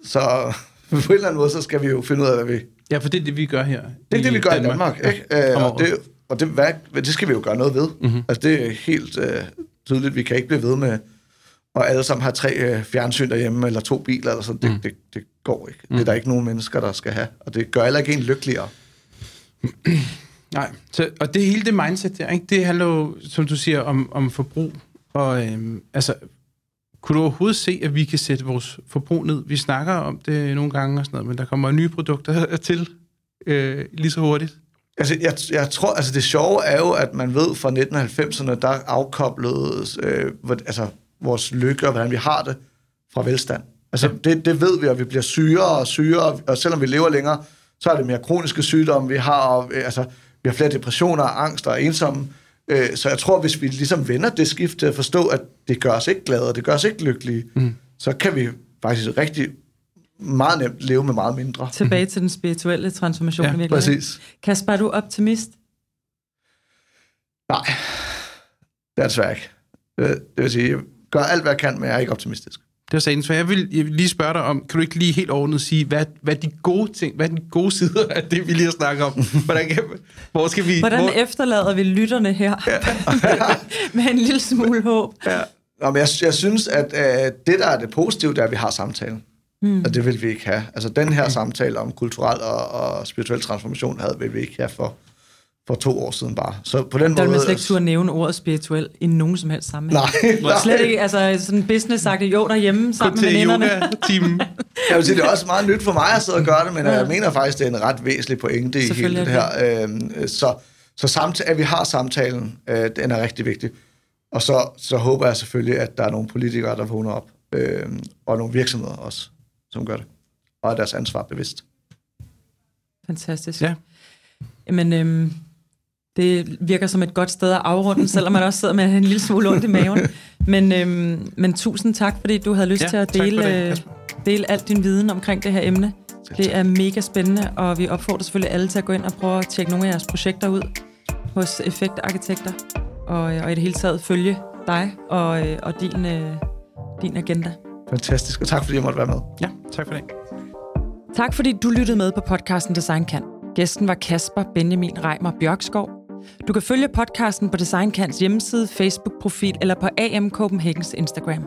så på en eller anden måde, så skal vi jo finde ud af, hvad vi... Ja, for det er det, vi gør her. Det er det, vi gør Danmark, i Danmark, ja. ikke? Øh, og det, og det, hvad, det skal vi jo gøre noget ved. Mm-hmm. Altså, det er helt øh, tydeligt. Vi kan ikke blive ved med, og alle sammen har tre øh, fjernsyn derhjemme, eller to biler, eller sådan. Det, mm. det, det går ikke. Mm. Det er der ikke nogen mennesker, der skal have. Og det gør heller ikke en lykkeligere. Nej, så, og det hele det mindset der, ikke? det handler jo, som du siger, om, om forbrug. Og øhm, altså, kunne du overhovedet se, at vi kan sætte vores forbrug ned? Vi snakker om det nogle gange og sådan noget, men der kommer nye produkter til øh, lige så hurtigt. Altså, jeg, jeg tror, altså det sjove er jo, at man ved fra 1990'erne, der afkoblede øh, altså, vores lykke og hvordan vi har det fra velstand. Altså, ja. det, det ved vi, at vi bliver sygere og sygere, og selvom vi lever længere, så er det mere kroniske sygdomme, vi har, og, øh, altså, vi har flere depressioner, angst og ensomme. Øh, så jeg tror, hvis vi ligesom vender det skift til at forstå, at det gør os ikke glade, det gør os ikke lykkelige, mm. så kan vi faktisk rigtig meget nemt leve med meget mindre. Tilbage til den spirituelle transformation. Ja, præcis. Kasper, er du optimist? Nej, det er desværre ikke. Det vil sige, jeg gør alt, hvad jeg kan, men jeg er ikke optimistisk. Det var sagen, så jeg vil, jeg vil lige spørge dig om, kan du ikke lige helt ordentligt sige, hvad, hvad de gode ting, hvad er de gode sider af det, vi lige har snakket om? Hvordan, kan, hvor skal vi... Hvordan hvor... efterlader vi lytterne her ja. med en lille smule håb? Ja. Nå, men jeg, jeg synes, at uh, det, der er det positive, det er, at vi har samtalen. Mm. Og det vil vi ikke have. Altså den her okay. samtale om kulturel og, og spirituel transformation havde vi ikke have for, for to år siden bare. Så på den der måde... Der vil slet ikke turde nævne ordet spirituel i nogen som helst sammenhæng. Nej, nej. Slet ikke, altså sådan business sagt, jo derhjemme sammen med veninderne. team. jeg vil sige, det er også meget nyt for mig at sidde og gøre det, men ja. jeg mener faktisk, det er en ret væsentlig pointe i hele det her. Øh, så så samtale, at vi har samtalen, øh, den er rigtig vigtig. Og så, så håber jeg selvfølgelig, at der er nogle politikere, der vågner op, øh, og nogle virksomheder også, som gør det, og er deres ansvar bevidst. Fantastisk. Ja. Jamen, øhm, det virker som et godt sted at afrunde, selvom man også sidder med en lille smule ondt i maven. Men, øhm, men tusind tak, fordi du havde lyst ja, til at dele, det, øh, dele alt din viden omkring det her emne. Det er mega spændende, og vi opfordrer selvfølgelig alle til at gå ind og prøve at tjekke nogle af jeres projekter ud hos Effektarkitekter, og, og i det hele taget følge dig og, øh, og din, øh, din agenda. Fantastisk, og tak fordi jeg måtte være med. Ja, tak for det. Tak fordi du lyttede med på podcasten Design Kan. Gæsten var Kasper Benjamin Reimer Bjørkskov. Du kan følge podcasten på Designkants hjemmeside, Facebook-profil eller på AM Copenhagens Instagram.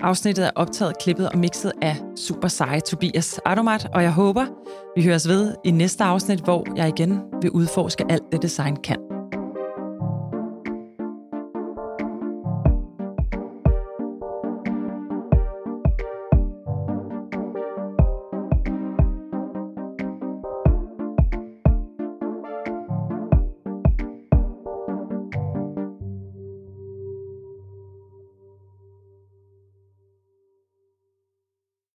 Afsnittet er optaget, klippet og mixet af super seje Tobias Adomat, og jeg håber, vi høres ved i næste afsnit, hvor jeg igen vil udforske alt det design kan.